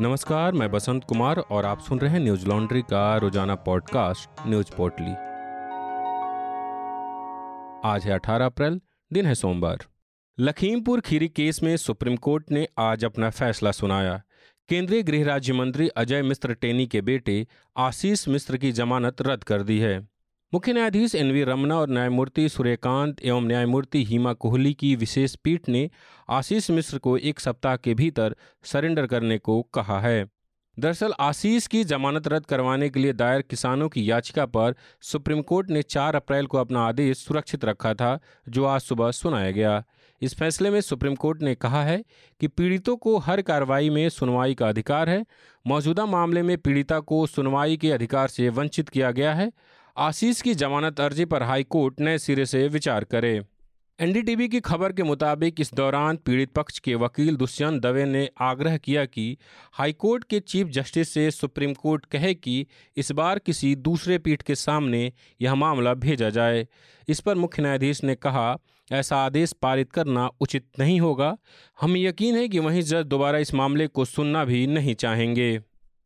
नमस्कार, मैं बसंत कुमार और आप सुन रहे हैं न्यूज़ लॉन्ड्री का रोज़ाना पॉडकास्ट, न्यूज़ पोर्टली। आज है 18 अप्रैल, दिन है सोमवार। लखीमपुर खीरी केस में सुप्रीम कोर्ट ने आज अपना फैसला सुनाया। केंद्रीय गृह राज्य मंत्री अजय मिश्र टेनी के बेटे आशीष मिश्र की जमानत रद्द कर दी है। मुख्य न्यायाधीश एन वी रमना और न्यायमूर्ति सूर्यकांत एवं न्यायमूर्ति हीमा कोहली की विशेष पीठ ने आशीष मिश्र को एक सप्ताह के भीतर सरेंडर करने को कहा है। दरअसल, आशीष की जमानत रद्द करवाने के लिए दायर किसानों की याचिका पर सुप्रीम कोर्ट ने 4 अप्रैल को अपना आदेश सुरक्षित रखा था, जो आज सुबह सुनाया गया। इस फैसले में सुप्रीम कोर्ट ने कहा है कि पीड़ितों को हर कार्रवाई में सुनवाई का अधिकार है। मौजूदा मामले में पीड़िता को सुनवाई के अधिकार से वंचित किया गया है। आशीष की जमानत अर्जी पर हाईकोर्ट नए सिरे से विचार करे। एनडीटीवी की खबर के मुताबिक इस दौरान पीड़ित पक्ष के वकील दुष्यंत दवे ने आग्रह किया कि हाईकोर्ट के चीफ जस्टिस से सुप्रीम कोर्ट कहे कि इस बार किसी दूसरे पीठ के सामने यह मामला भेजा जाए। इस पर मुख्य न्यायाधीश ने कहा, ऐसा आदेश पारित करना उचित नहीं होगा। हम यकीन है कि वहीं जज दोबारा इस मामले को सुनना भी नहीं चाहेंगे।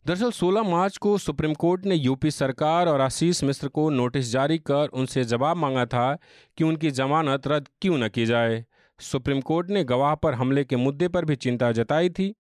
दरअसल 16 मार्च को सुप्रीम कोर्ट ने यूपी सरकार और आशीष मिश्र को नोटिस जारी कर उनसे जवाब मांगा था कि उनकी जमानत रद्द क्यों न की जाए। सुप्रीम कोर्ट ने गवाह पर हमले के मुद्दे पर भी चिंता जताई थी।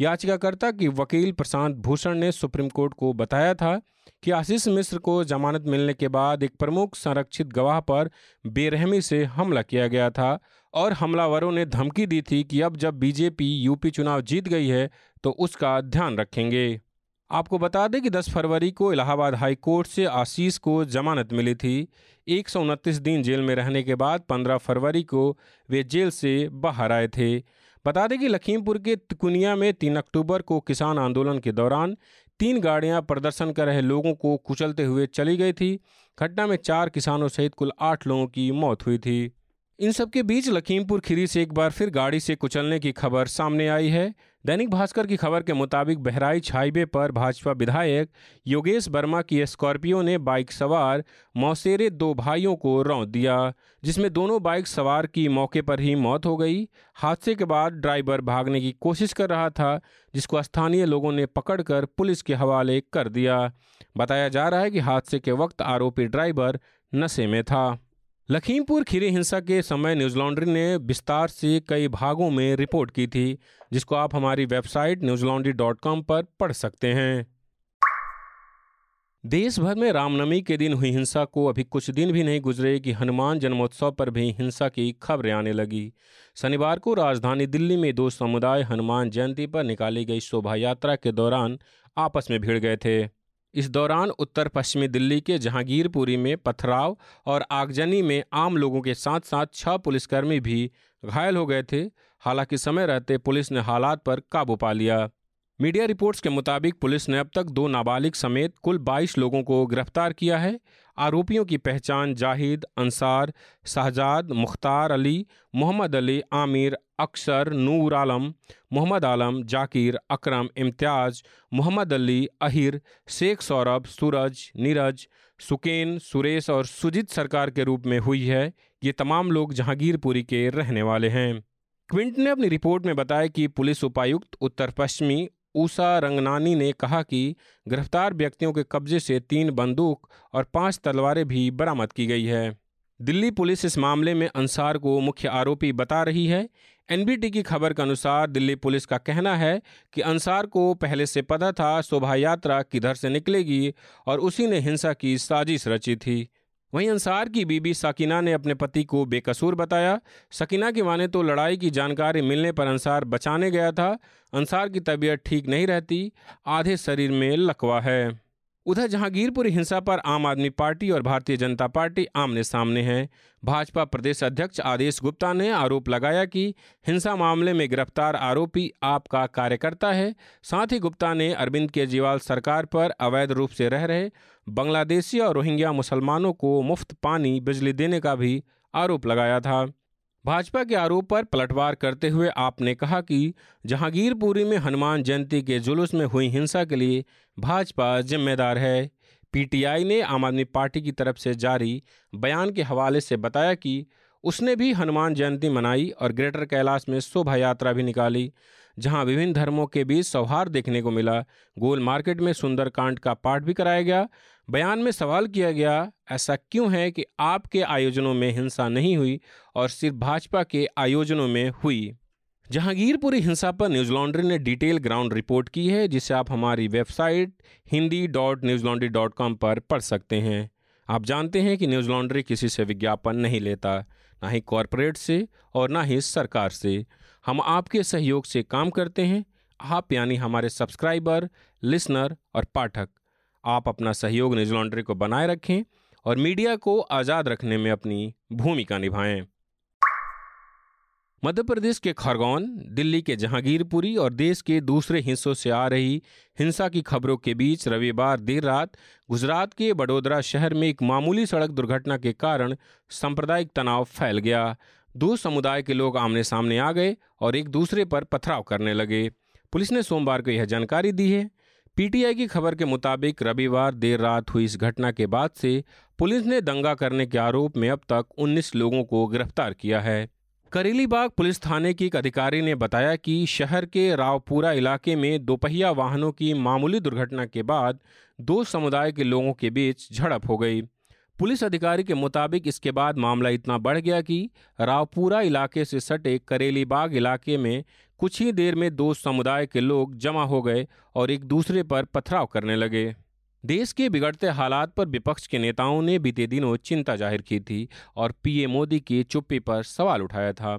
याचिकाकर्ता की वकील प्रशांत भूषण ने सुप्रीम कोर्ट को बताया था कि आशीष मिश्र को जमानत मिलने के बाद एक प्रमुख संरक्षित गवाह पर बेरहमी से हमला किया गया था और हमलावरों ने धमकी दी थी कि अब जब बीजेपी यूपी चुनाव जीत गई है तो उसका ध्यान रखेंगे। आपको बता दें कि 10 फरवरी को इलाहाबाद हाई कोर्ट से आशीष को जमानत मिली थी। एक सौ उनतीस दिन जेल में रहने के बाद 15 फरवरी को वे जेल से बाहर आए थे। बता दें कि लखीमपुर के तिकुनिया में 3 अक्टूबर को किसान आंदोलन के दौरान तीन गाड़ियाँ प्रदर्शन कर रहे लोगों को कुचलते हुए चली गई थी। घटना में चार किसानों सहित कुल आठ लोगों की मौत हुई थी। इन सबके बीच लखीमपुर खीरी से एक बार फिर गाड़ी से कुचलने की खबर सामने आई है। दैनिक भास्कर की खबर के मुताबिक बहराइच हाईवे पर भाजपा विधायक योगेश वर्मा की स्कॉर्पियो ने बाइक सवार मौसेरे दो भाइयों को रौंद दिया, जिसमें दोनों बाइक सवार की मौके पर ही मौत हो गई। हादसे के बाद ड्राइवर भागने की कोशिश कर रहा था, जिसको स्थानीय लोगों ने पकड़कर पुलिस के हवाले कर दिया। बताया जा रहा है कि हादसे के वक्त आरोपी ड्राइवर नशे में था। लखीमपुर खीरी हिंसा के समय न्यूज़ लॉन्ड्री ने विस्तार से कई भागों में रिपोर्ट की थी, जिसको आप हमारी website Newslaundry dot com पर पढ़ सकते हैं। देश भर में रामनवमी के दिन हुई हिंसा को अभी कुछ दिन भी नहीं गुजरे कि हनुमान जन्मोत्सव पर भी हिंसा की खबरें आने लगी। शनिवार को राजधानी दिल्ली में दो समुदाय हनुमान जयंती पर निकाली गई शोभा यात्रा के दौरान आपस में भिड़ गए थे। इस दौरान उत्तर पश्चिमी दिल्ली के जहांगीरपुरी में पथराव और आगजनी में आम लोगों के साथ साथ छह पुलिसकर्मी भी घायल हो गए थे। हालाँकि समय रहते पुलिस ने हालात पर काबू पा लिया। मीडिया रिपोर्ट्स के मुताबिक पुलिस ने अब तक दो नाबालिग समेत कुल 22 लोगों को गिरफ़्तार किया है। आरोपियों की पहचान जाहिद, अंसार, शहजाद, मुख्तार अली, मोहम्मद अली, आमिर अक्सर नूर आलम, मोहम्मद आलम, जाकिर, अकरम, इम्तियाज़, मोहम्मद अली, अहिर, शेख सौरभ, सूरज, नीरज, सुकेन, सुरेश और सुजीत सरकार के रूप में हुई है। ये तमाम लोग जहांगीरपुरी के रहने वाले हैं। क्विंट ने अपनी रिपोर्ट में बताया कि पुलिस उपायुक्त उत्तर पश्चिमी ऊषा रंगनानी ने कहा कि गिरफ़्तार व्यक्तियों के कब्जे से तीन बंदूक और पाँच तलवारें भी बरामद की गई है। दिल्ली पुलिस इस मामले में अंसार को मुख्य आरोपी बता रही है एनबीटी की खबर के अनुसार दिल्ली पुलिस का कहना है कि अंसार को पहले से पता था शोभा यात्रा किधर से निकलेगी और उसी ने हिंसा की साजिश रची थी। वहीं अंसार की बीबी सकीना ने अपने पति को बेकसूर बताया। सकीना की माने तो लड़ाई की जानकारी मिलने पर अंसार बचाने गया था। अंसार की तबीयत ठीक नहीं रहती, आधे शरीर में लकवा है। उधर जहांगीरपुर हिंसा पर आम आदमी पार्टी और भारतीय जनता पार्टी आमने सामने हैं। भाजपा प्रदेश अध्यक्ष आदेश गुप्ता ने आरोप लगाया कि हिंसा मामले में गिरफ़्तार आरोपी आपका कार्यकर्ता है। साथ ही गुप्ता ने अरविंद केजरीवाल सरकार पर अवैध रूप से रह रहे बांग्लादेशी और रोहिंग्या मुसलमानों को मुफ़्त पानी, बिजली देने का भी आरोप लगाया था। भाजपा के आरोप पर पलटवार करते हुए आपने कहा कि जहांगीरपुरी में हनुमान जयंती के जुलूस में हुई हिंसा के लिए भाजपा जिम्मेदार है। पीटीआई ने आम आदमी पार्टी की तरफ़ से जारी बयान के हवाले से बताया कि उसने भी हनुमान जयंती मनाई और ग्रेटर कैलाश में शोभा यात्रा भी निकाली। जहाँ विभिन्न धर्मों के बीच सौहार्द देखने को मिला। गोल मार्केट में सुंदरकांड का पाठ भी कराया गया। बयान में सवाल किया गया, ऐसा क्यों है कि आपके आयोजनों में हिंसा नहीं हुई और सिर्फ़ भाजपा के आयोजनों में हुई? जहांगीरपुरी हिंसा पर न्यूज़ लॉन्ड्री ने डिटेल ग्राउंड रिपोर्ट की है, जिसे आप हमारी website Hindi dot Newslaundry dot com पर पढ़ सकते हैं। आप जानते हैं कि न्यूज़ लॉन्ड्री किसी से विज्ञापन नहीं लेता। ना ही कॉरपोरेट से और ना ही सरकार से। हम आपके सहयोग से काम करते हैं। आप यानी हमारे सब्सक्राइबर लिसनर और पाठक। आप अपना सहयोग न्यूज़ लॉन्ड्री को बनाए रखें और मीडिया को आज़ाद रखने में अपनी भूमिका निभाएँ। मध्य प्रदेश के खरगोन, दिल्ली के जहांगीरपुरी और देश के दूसरे हिस्सों से आ रही हिंसा की खबरों के बीच रविवार देर रात गुजरात के बड़ोदरा शहर में एक मामूली सड़क दुर्घटना के कारण सांप्रदायिक तनाव फैल गया। दो समुदाय के लोग आमने सामने आ गए और एक दूसरे पर पथराव करने लगे। पुलिस ने सोमवार को यह जानकारी दी है। पीटीआई की खबर के मुताबिक रविवार देर रात हुई इस घटना के बाद से पुलिस ने दंगा करने के आरोप में अब तक 19 लोगों को गिरफ़्तार किया है। करेलीबाग पुलिस थाने की एक अधिकारी ने बताया कि शहर के रावपुरा इलाके में दोपहिया वाहनों की मामूली दुर्घटना के बाद दो समुदाय के लोगों के बीच झड़प हो गई। पुलिस अधिकारी के मुताबिक इसके बाद मामला इतना बढ़ गया कि रावपुरा इलाके से सटे करेलीबाग इलाके में कुछ ही देर में दो समुदाय के लोग जमा हो गए और एक दूसरे पर पथराव करने लगे। देश के बिगड़ते हालात पर विपक्ष के नेताओं ने बीते दिनों चिंता ज़ाहिर की थी और पीएम मोदी की चुप्पी पर सवाल उठाया था।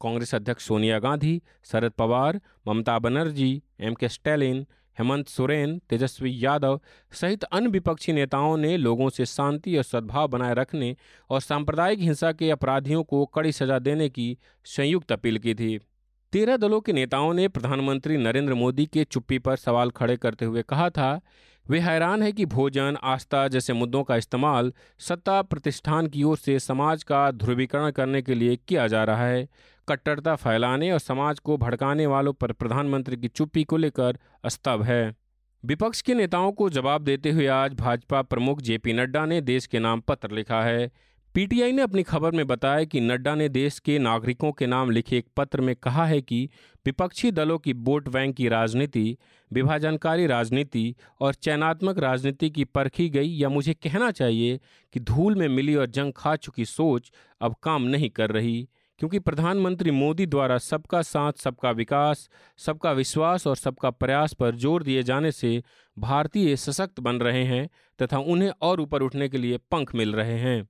कांग्रेस अध्यक्ष सोनिया गांधी, शरद पवार, ममता बनर्जी, एम के स्टैलिन, हेमंत सोरेन, तेजस्वी यादव सहित अन्य विपक्षी नेताओं ने लोगों से शांति और सद्भाव बनाए रखने और सांप्रदायिक हिंसा के अपराधियों को कड़ी सजा देने की संयुक्त अपील की थी। तेरह दलों के नेताओं ने प्रधानमंत्री नरेंद्र मोदी के चुप्पी पर सवाल खड़े करते हुए कहा था, वे हैरान है कि भोजन, आस्था जैसे मुद्दों का इस्तेमाल सत्ता प्रतिष्ठान की ओर से समाज का ध्रुवीकरण करने के लिए किया जा रहा है। कट्टरता फैलाने और समाज को भड़काने वालों पर प्रधानमंत्री की चुप्पी को लेकर स्तब है। विपक्ष के नेताओं को जवाब देते हुए आज भाजपा प्रमुख जेपी नड्डा ने देश के नाम पत्र लिखा है। पीटीआई ने अपनी खबर में बताया कि नड्डा ने देश के नागरिकों के नाम लिखे एक पत्र में कहा है कि विपक्षी दलों की वोट बैंक की राजनीति, विभाजनकारी राजनीति और चयनात्मक राजनीति की परखी गई या मुझे कहना चाहिए कि धूल में मिली और जंग खा चुकी सोच अब काम नहीं कर रही, क्योंकि प्रधानमंत्री मोदी द्वारा सबका साथ, सबका विकास, सबका विश्वास और सबका प्रयास पर ज़ोर दिए जाने से भारतीय सशक्त बन रहे हैं तथा उन्हें और ऊपर उठने के लिए पंख मिल रहे हैं।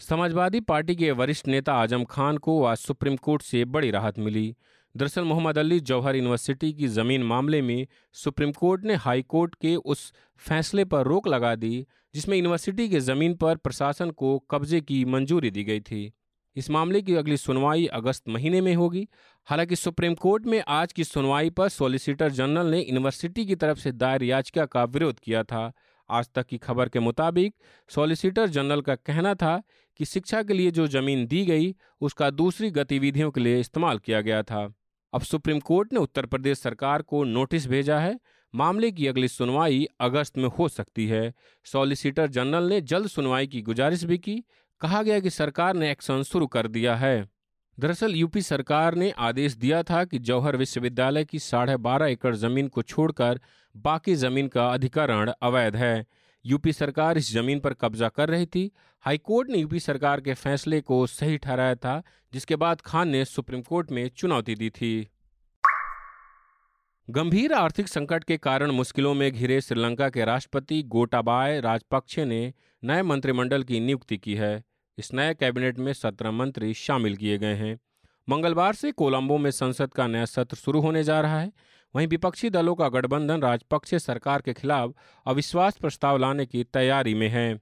समाजवादी पार्टी के वरिष्ठ नेता आज़म खान को आज सुप्रीम कोर्ट से बड़ी राहत मिली। दरअसल मोहम्मद अली जौहर यूनिवर्सिटी की ज़मीन मामले में सुप्रीम कोर्ट ने हाई कोर्ट के उस फैसले पर रोक लगा दी, जिसमें यूनिवर्सिटी के ज़मीन पर प्रशासन को कब्जे की मंजूरी दी गई थी। इस मामले की अगली सुनवाई अगस्त महीने में होगी। हालाँकि सुप्रीम कोर्ट में आज की सुनवाई पर सॉलिसिटर जनरल ने यूनिवर्सिटी की तरफ़ से दायर याचिका का विरोध किया था। आज तक की खबर के मुताबिक सॉलिसिटर जनरल का कहना था कि शिक्षा के लिए जो ज़मीन दी गई, उसका दूसरी गतिविधियों के लिए इस्तेमाल किया गया था। अब सुप्रीम कोर्ट ने उत्तर प्रदेश सरकार को नोटिस भेजा है। मामले की अगली सुनवाई अगस्त में हो सकती है। सॉलिसिटर जनरल ने जल्द सुनवाई की गुजारिश भी की। कहा गया कि सरकार ने एक्शन शुरू कर दिया है। दरअसल यूपी सरकार ने आदेश दिया था कि जौहर विश्वविद्यालय की साढ़े बारह एकड़ ज़मीन को छोड़कर बाकी ज़मीन का अधिकरण अवैध है। यूपी सरकार इस ज़मीन पर कब्जा कर रही थी। हाईकोर्ट ने यूपी सरकार के फैसले को सही ठहराया था, जिसके बाद खान ने सुप्रीम कोर्ट में चुनौती दी थी। गंभीर आर्थिक संकट के कारण मुश्किलों में घिरे श्रीलंका के राष्ट्रपति गोटाबाय राजपक्षे ने नए मंत्रिमंडल की नियुक्ति की है। इस नए कैबिनेट में सत्रह मंत्री शामिल किए गए हैं। मंगलवार से कोलंबो में संसद का नया सत्र शुरू होने जा रहा है। वहीं विपक्षी दलों का गठबंधन राजपक्षे सरकार के खिलाफ अविश्वास प्रस्ताव लाने की तैयारी में है।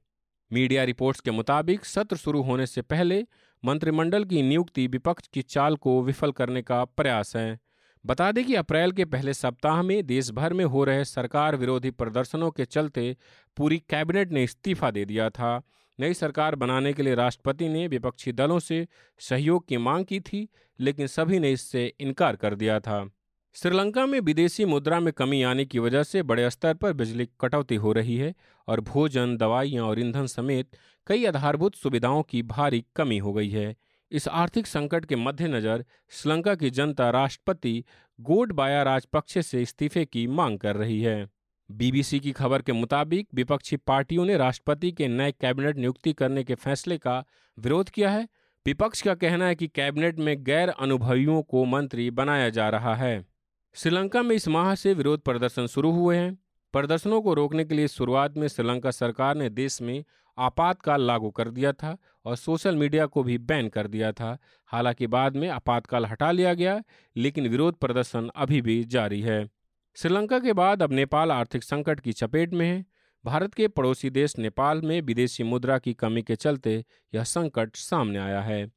मीडिया रिपोर्ट्स के मुताबिक सत्र शुरू होने से पहले मंत्रिमंडल की नियुक्ति विपक्ष की चाल को विफल करने का प्रयास है। बता दें कि अप्रैल के पहले सप्ताह में देश भर में हो रहे सरकार विरोधी प्रदर्शनों के चलते पूरी कैबिनेट ने इस्तीफा दे दिया था। नई सरकार बनाने के लिए राष्ट्रपति ने विपक्षी दलों से सहयोग की मांग की थी, लेकिन सभी ने इससे इनकार कर दिया था। श्रीलंका में विदेशी मुद्रा में कमी आने की वजह से बड़े स्तर पर बिजली कटौती हो रही है और भोजन, दवाइयाँ और ईंधन समेत कई आधारभूत सुविधाओं की भारी कमी हो गई है। इस आर्थिक संकट के मद्देनजर श्रीलंका की जनता राष्ट्रपति गोडबाया राजपक्षे से इस्तीफे की मांग कर रही है। बीबीसी की खबर के मुताबिक विपक्षी पार्टियों ने राष्ट्रपति के नए कैबिनेट नियुक्ति करने के फैसले का विरोध किया है। विपक्ष का कहना है कि कैबिनेट में गैर अनुभवियों को मंत्री बनाया जा रहा है। श्रीलंका में इस माह से विरोध प्रदर्शन शुरू हुए हैं। प्रदर्शनों को रोकने के लिए शुरुआत में श्रीलंका सरकार ने देश में आपातकाल लागू कर दिया था और सोशल मीडिया को भी बैन कर दिया था। हालाँकि बाद में आपातकाल हटा लिया गया, लेकिन विरोध प्रदर्शन अभी भी जारी है। श्रीलंका के बाद अब नेपाल आर्थिक संकट की चपेट में है। भारत के पड़ोसी देश नेपाल में विदेशी मुद्रा की कमी के चलते यह संकट सामने आया है।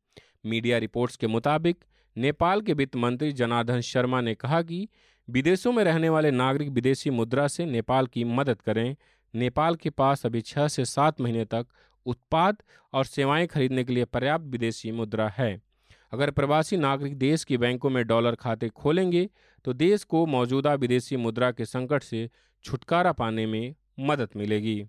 मीडिया रिपोर्ट्स के मुताबिक नेपाल के वित्त मंत्री जनार्दन शर्मा ने कहा कि विदेशों में रहने वाले नागरिक विदेशी मुद्रा से नेपाल की मदद करें। नेपाल के पास अभी छह से सात महीने तक उत्पाद और सेवाएँ खरीदने के लिए पर्याप्त विदेशी मुद्रा है। अगर प्रवासी नागरिक देश की बैंकों में डॉलर खाते खोलेंगे तो देश को मौजूदा विदेशी मुद्रा के संकट से छुटकारा पाने में मदद मिलेगी।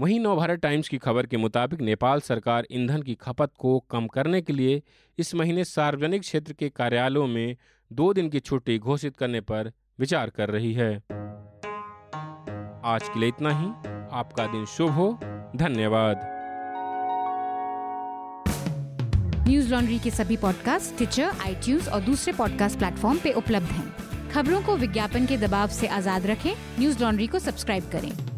वहीं नवभारत टाइम्स की खबर के मुताबिक नेपाल सरकार ईंधन की खपत को कम करने के लिए इस महीने सार्वजनिक क्षेत्र के कार्यालयों में दो दिन की छुट्टी घोषित करने पर विचार कर रही है। आज के लिए इतना ही। आपका दिन शुभ हो। धन्यवाद। न्यूज़ लॉन्ड्री के सभी पॉडकास्ट ट्विटर आईटीज और दूसरे पॉडकास्ट प्लेटफॉर्म पे उपलब्ध हैं। खबरों को विज्ञापन के दबाव से आज़ाद रखें। न्यूज़ लॉन्ड्री को सब्सक्राइब करें।